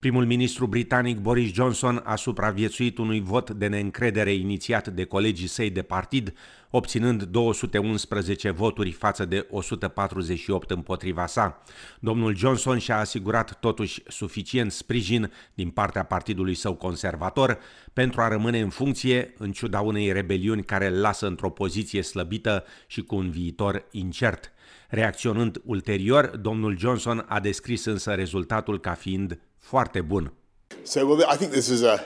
Primul ministru britanic Boris Johnson a supraviețuit unui vot de neîncredere inițiat de colegii săi de partid, obținând 211 voturi față de 148 împotriva sa. Domnul Johnson și-a asigurat totuși suficient sprijin din partea partidului său conservator pentru a rămâne în funcție în ciuda unei rebeliuni care îl lasă într-o poziție slăbită și cu un viitor incert. Reacționând ulterior, domnul Johnson a descris însă rezultatul ca fiind foarte bun. So well, I think this is a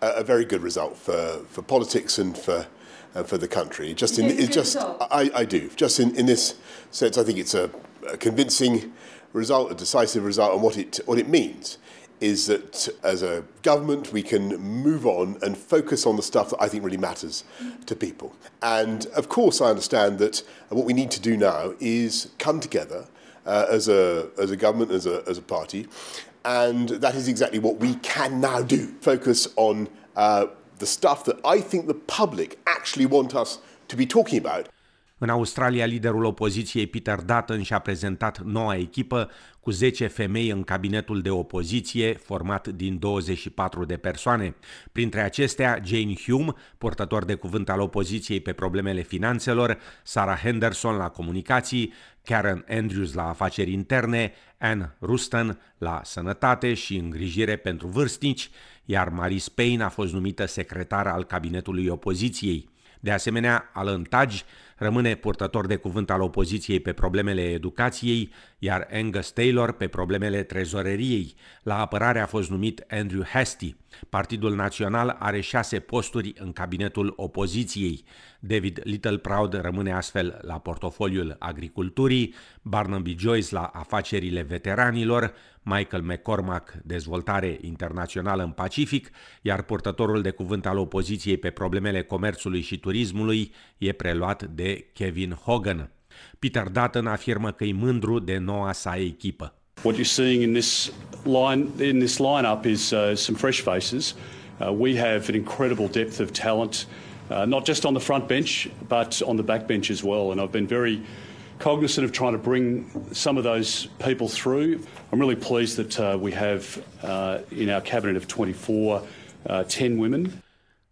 a very good result for for politics and for uh, for the country. Just in it just I, I do just in, in this sense, I think it's a, a convincing result, a decisive result, and what it what it means is that as a government we can move on and focus on the stuff that I think really matters to people. And of course, I understand that what we need to do now is come together uh, as a as a government, as a as a party, and that is exactly what we can now do. Focus on uh, the stuff that I think the public actually want us to be talking about. În Australia, liderul opoziției Peter Dutton și-a prezentat noua echipă cu 10 femei în cabinetul de opoziție format din 24 de persoane. Printre acestea, Jane Hume, portător de cuvânt al opoziției pe problemele finanțelor, Sarah Henderson la comunicații, Karen Andrews la afaceri interne, Anne Ruston la sănătate și îngrijire pentru vârstnici, iar Marie Spain a fost numită secretar al cabinetului opoziției. De asemenea, Alan Tudge rămâne purtător de cuvânt al opoziției pe problemele educației, iar Angus Taylor pe problemele trezoreriei. La apărare a fost numit Andrew Hastie. Partidul Național are șase posturi în cabinetul opoziției. David Littleproud rămâne astfel la portofoliul agriculturii, Barnaby Joyce la afacerile veteranilor, Michael McCormack dezvoltare internațională în Pacific, iar purtătorul de cuvânt al opoziției pe problemele comerțului și turismului e preluat de Kevin Hogan. Peter Dutton afirmă că e mândru de noua sa echipă. What you're seeing in this line in this lineup is uh, some fresh faces. Uh, we have an incredible depth of talent, uh, not just on the front bench, but on the back bench as well. And I've been very cognizant of trying to bring some of those people through. I'm really pleased that uh, we have uh, in our cabinet of 24 uh, 10 women.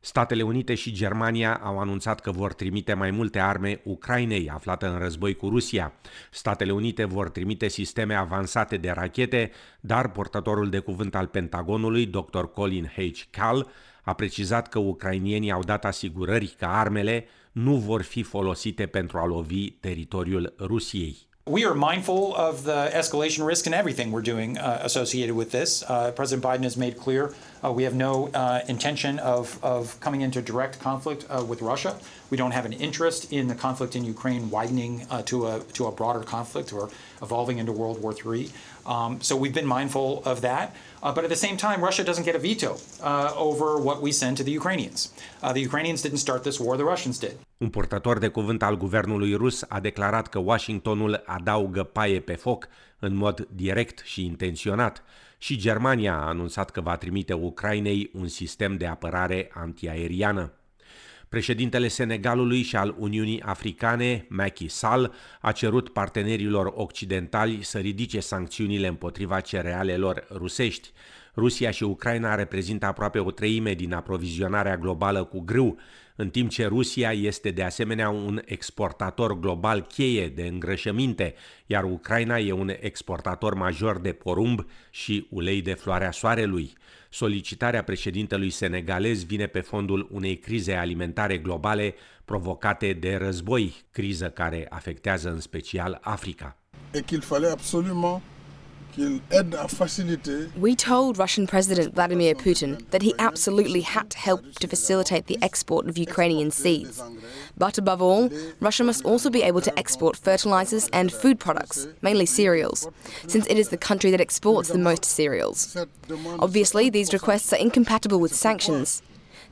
Statele Unite și Germania au anunțat că vor trimite mai multe arme Ucrainei, aflată în război cu Rusia. Statele Unite vor trimite sisteme avansate de rachete, dar portatorul de cuvânt al Pentagonului, dr. Colin H. Cal, a precizat că ucrainienii au dat asigurări că armele nu vor fi folosite pentru a lovi teritoriul Rusiei. We are mindful of the escalation risk in everything we're doing uh, associated with this. Uh, President Biden has made clear uh, we have no uh, intention of, of coming into direct conflict uh, with Russia. We don't have an interest in the conflict in Ukraine widening uh, to, a, to a broader conflict or evolving into World War III. Um, so we've been mindful of that. Uh, but at the same time, Russia doesn't get a veto uh, over what we send to the Ukrainians. Uh, the Ukrainians didn't start this war, the Russians did. Un purtător de cuvânt al guvernului rus a declarat că Washingtonul adaugă paie pe foc în mod direct și intenționat și Germania a anunțat că va trimite Ucrainei un sistem de apărare antiaeriană. Președintele Senegalului și al Uniunii Africane, Macky Sall, a cerut partenerilor occidentali să ridice sancțiunile împotriva cerealelor rusești. Rusia și Ucraina reprezintă aproape o treime din aprovizionarea globală cu grâu, în timp ce Rusia este de asemenea un exportator global cheie de îngrășăminte, iar Ucraina e un exportator major de porumb și ulei de floarea soarelui. Solicitarea președintelui senegalez vine pe fondul unei crize alimentare globale provocate de război, criză care afectează în special Africa. Et qu'il fallait absolument We told Russian President Vladimir Putin that he absolutely had to help to facilitate the export of Ukrainian seeds. But above all, Russia must also be able to export fertilizers and food products, mainly cereals, since it is the country that exports the most cereals. Obviously, these requests are incompatible with sanctions.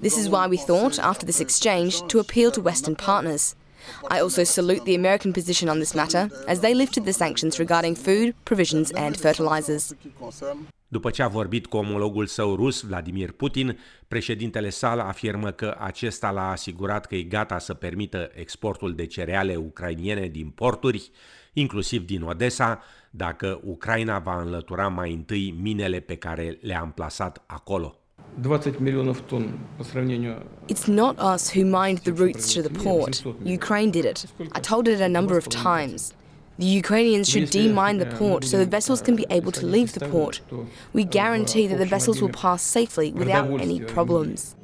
This is why we thought, after this exchange, to appeal to Western partners. I also salute the American position on this matter, as they lifted the sanctions regarding food, provisions, and fertilizers. După ce a vorbit cu omologul său rus, Vladimir Putin, președintele sal afirmă că acesta l-a asigurat că e gata să permită exportul de cereale ucrainiene din porturi, inclusiv din Odessa, dacă Ucraina va înlătura mai întâi minele pe care le-a amplasat acolo. It's not us who mined the routes to the port. Ukraine did it. I told it a number of times. The Ukrainians should demine the port so the vessels can be able to leave the port. We guarantee that the vessels will pass safely without any problems.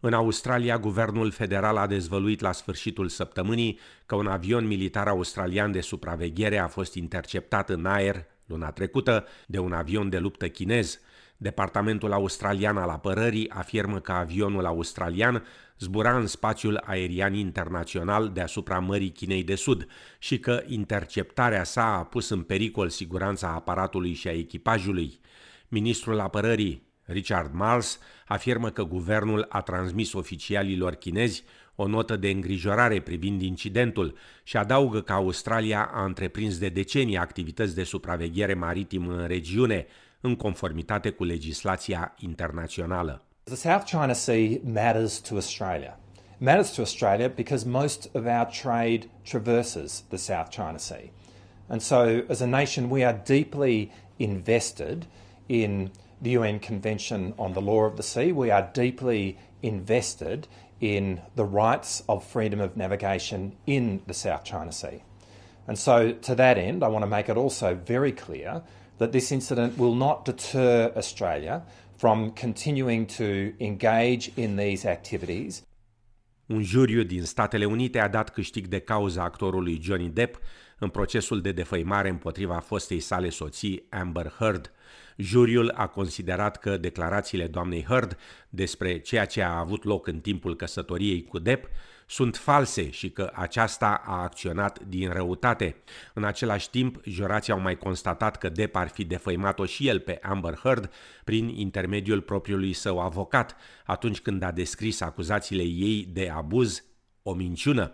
În Australia, guvernul federal a dezvăluit la sfârșitul săptămânii că un avion militar australian de supraveghere a fost interceptat în aer luna trecută de un avion de luptă chinez. Departamentul australian al apărării afirmă că avionul australian zbura în spațiul aerian internațional deasupra Mării Chinei de Sud și că interceptarea sa a pus în pericol siguranța aparatului și a echipajului. Ministrul apărării, Richard Marles, afirmă că guvernul a transmis oficialilor chinezi o notă de îngrijorare privind incidentul și adaugă că Australia a întreprins de decenii activități de supraveghere maritimă în regiune, în conformitate cu legislația internațională. The South China Sea matters to Australia. It matters to Australia because most of our trade traverses the South China Sea. And so, as a nation, we are deeply invested in the UN Convention on the Law of the Sea. We are deeply invested in the rights of freedom of navigation in the South China Sea. And so, to that end, I want to make it also very clear that this incident will not deter Australia from continuing to engage in these activities. Un juriu din Statele Unite a dat câștig de cauza actorului Johnny Depp în procesul de defăimare împotriva fostei sale soții Amber Heard. Juriul a considerat că declarațiile doamnei Heard despre ceea ce a avut loc în timpul căsătoriei cu Depp sunt false și că aceasta a acționat din răutate. În același timp, jurații au mai constatat că Depp ar fi defăimat-o și el pe Amber Heard prin intermediul propriului său avocat, atunci când a descris acuzațiile ei de abuz o minciună.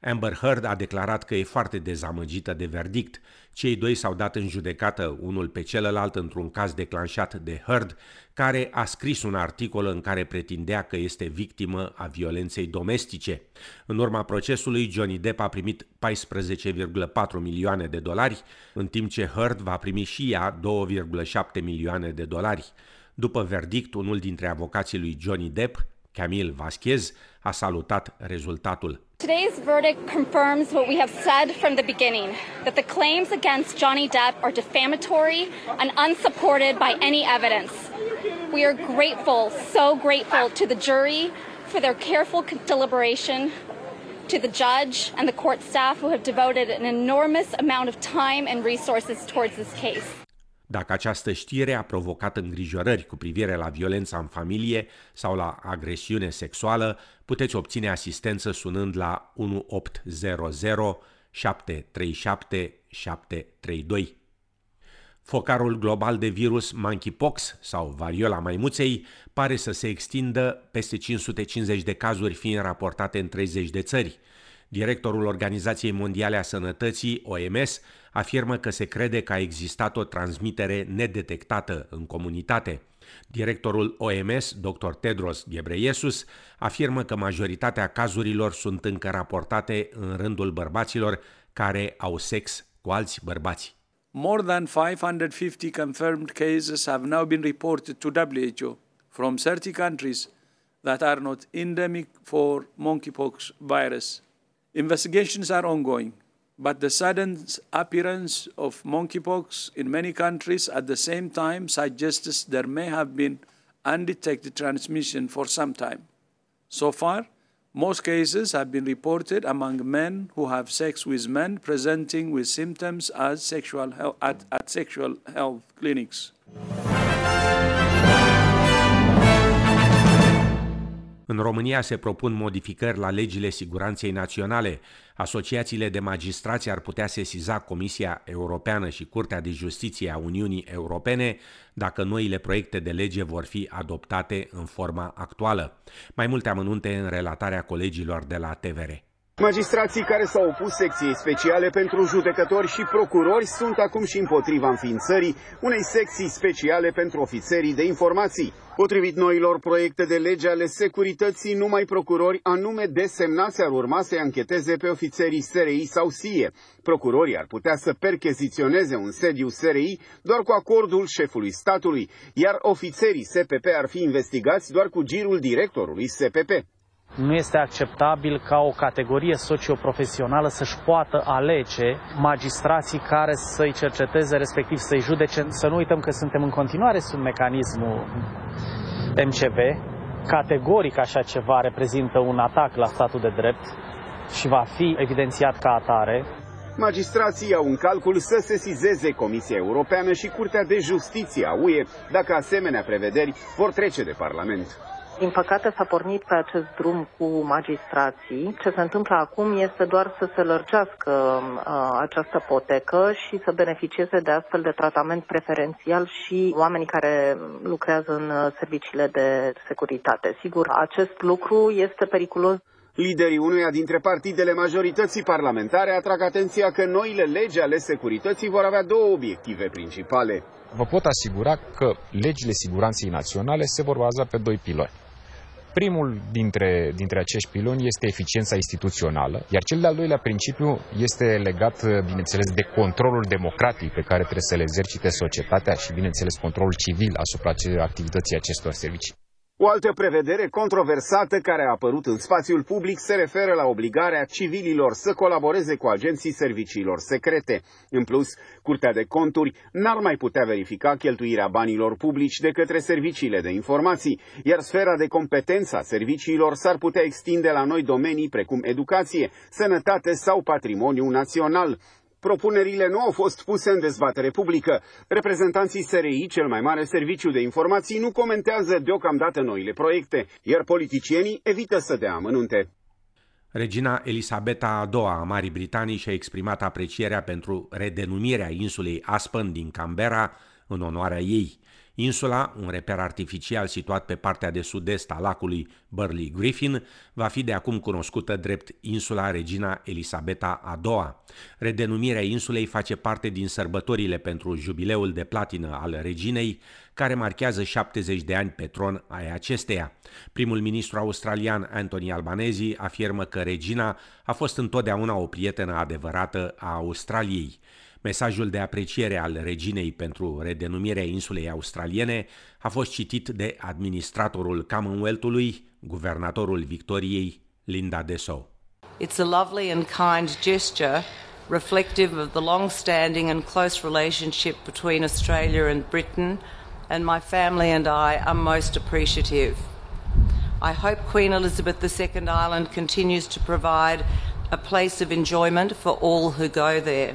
Amber Heard a declarat că e foarte dezamăgită de verdict. Cei doi s-au dat în judecată unul pe celălalt într-un caz declanșat de Heard, care a scris un articol în care pretindea că este victimă a violenței domestice. În urma procesului, Johnny Depp a primit 14,4 milioane de dolari, în timp ce Heard va primi și ea 2,7 milioane de dolari. După verdict, unul dintre avocații lui Johnny Depp, Camille Vasquez, a salutat rezultatul. Today's verdict confirms what we have said from the beginning that the claims against Johnny Depp are defamatory and unsupported by any evidence. We are grateful, so grateful to the jury for their careful deliberation, to the judge and the court staff who have devoted an enormous amount of time and resources towards this case. Dacă această știre a provocat îngrijorări cu privire la violența în familie sau la agresiune sexuală, puteți obține asistență sunând la 1800 737 732. Focarul global de virus monkeypox sau variola maimuței pare să se extindă peste 550 de cazuri fiind raportate în 30 de țări. Directorul Organizației Mondiale a Sănătății, OMS, afirmă că se crede că a existat o transmitere nedetectată în comunitate. Directorul OMS, Dr. Tedros Ghebreyesus, afirmă că majoritatea cazurilor sunt încă raportate în rândul bărbaților care au sex cu alți bărbați. More than 550 confirmed cases have now been reported to WHO from 30 countries that are not endemic for monkeypox virus. Investigations are ongoing, but the sudden appearance of monkeypox in many countries at the same time suggests there may have been undetected transmission for some time. So far, most cases have been reported among men who have sex with men presenting with symptoms as sexual health, at, at sexual health clinics. În România se propun modificări la legile siguranței naționale. Asociațiile de magistrați ar putea sesiza Comisia Europeană și Curtea de Justiție a Uniunii Europene dacă noile proiecte de lege vor fi adoptate în forma actuală. Mai multe amănunte în relatarea colegilor de la TVR. Magistrații care s-au opus secției speciale pentru judecători și procurori sunt acum și împotriva înființării unei secții speciale pentru ofițerii de informații. Potrivit noilor proiecte de lege ale securității, numai procurori anume desemnați ar urma să-i ancheteze pe ofițerii SRI sau SIE. Procurorii ar putea să percheziționeze un sediu SRI doar cu acordul șefului statului, iar ofițerii SPP ar fi investigați doar cu girul directorului SPP. Nu este acceptabil ca o categorie socioprofesională să-și poată alege magistrații care să-i cerceteze, respectiv să-i judece. Să nu uităm că suntem în continuare sub mecanismul MCV. Categoric așa ceva reprezintă un atac la statul de drept și va fi evidențiat ca atare. Magistrații au în calcul să sesizeze Comisia Europeană și Curtea de Justiție a UE dacă asemenea prevederi vor trece de Parlament. Din păcate s-a pornit pe acest drum cu magistrații. Ce se întâmplă acum este doar să se lărgească uh, această potecă și să beneficieze de astfel de tratament preferențial și oamenii care lucrează în uh, serviciile de securitate. Sigur, acest lucru este periculos Liderii unuia dintre partidele majorității parlamentare atrag atenția că noile legi ale securității vor avea două obiective principale. Vă pot asigura că legile siguranței naționale se vor baza pe doi piloni. Primul dintre, dintre acești piloni este eficiența instituțională, iar cel de-al doilea principiu este legat, bineînțeles, de controlul democratic pe care trebuie să-l exercite societatea și, bineînțeles, controlul civil asupra activității acestor servicii. O altă prevedere controversată care a apărut în spațiul public se referă la obligarea civililor să colaboreze cu agenții serviciilor secrete. În plus, Curtea de Conturi n-ar mai putea verifica cheltuirea banilor publici de către serviciile de informații, iar sfera de competență a serviciilor s-ar putea extinde la noi domenii precum educație, sănătate sau patrimoniu național. Propunerile nu au fost puse în dezbatere publică. Reprezentanții SRI, cel mai mare serviciu de informații, nu comentează deocamdată noile proiecte, iar politicienii evită să dea amănunte. Regina Elisabeta II a Marii Britanii și-a exprimat aprecierea pentru redenumirea insulei Aspen din Canberra în onoarea ei. Insula, un reper artificial situat pe partea de sud-est a lacului Burley Griffin, va fi de acum cunoscută drept insula Regina Elisabeta a II. Redenumirea insulei face parte din sărbătorile pentru jubileul de platină al reginei, care marchează 70 de ani pe tron ai acesteia. Primul ministru australian Anthony Albanese afirmă că regina a fost întotdeauna o prietenă adevărată a Australiei. Mesajul de apreciere al reginei pentru redenumirea insulei australiene a fost citit de administratorul Commonwealth-ului, guvernatorul Victoriei, Linda Dessau. It's a lovely and kind gesture reflective of the long-standing and close relationship between Australia and Britain, and my family and I are most appreciative. I hope Queen Elizabeth II Island continues to provide a place of enjoyment for all who go there.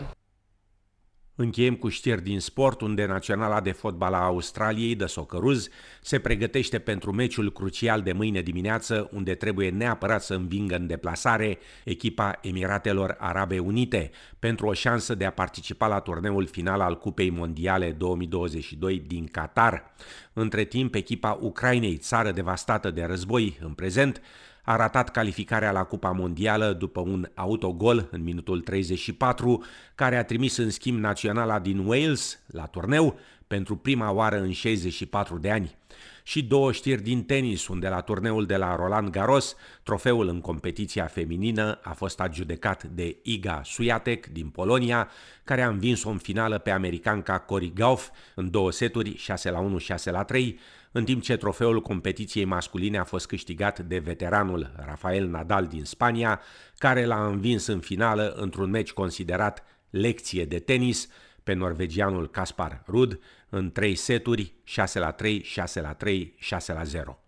Încheiem cu știri din sport, unde Naționala de Fotbal a Australiei, de Socceroos, se pregătește pentru meciul crucial de mâine dimineață, unde trebuie neapărat să învingă în deplasare echipa Emiratelor Arabe Unite, pentru o șansă de a participa la turneul final al Cupei Mondiale 2022 din Qatar. Între timp, echipa Ucrainei, țară devastată de război în prezent, a ratat calificarea la Cupa Mondială după un autogol în minutul 34, care a trimis în schimb naționala din Wales la turneu pentru prima oară în 64 de ani. Și două știri din tenis, unde la turneul de la Roland Garros, trofeul în competiția feminină a fost adjudecat de Iga Swiatek din Polonia, care a învins-o în finală pe americanca Cory Gauff în două seturi, 6 la 1, 6 la 3, în timp ce trofeul competiției masculine a fost câștigat de veteranul Rafael Nadal din Spania, care l-a învins în finală într-un meci considerat lecție de tenis pe norvegianul Kaspar Rud în trei seturi, 6 la 3, 6 la 3, 6 la 0.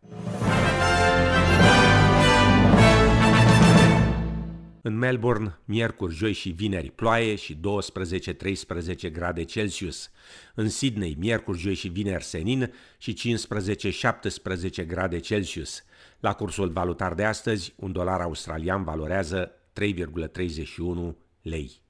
În Melbourne, miercuri, joi și vineri, ploaie și 12-13 grade Celsius. În Sydney, miercuri, joi și vineri, senin și 15-17 grade Celsius. La cursul valutar de astăzi, un dolar australian valorează 3,31 lei.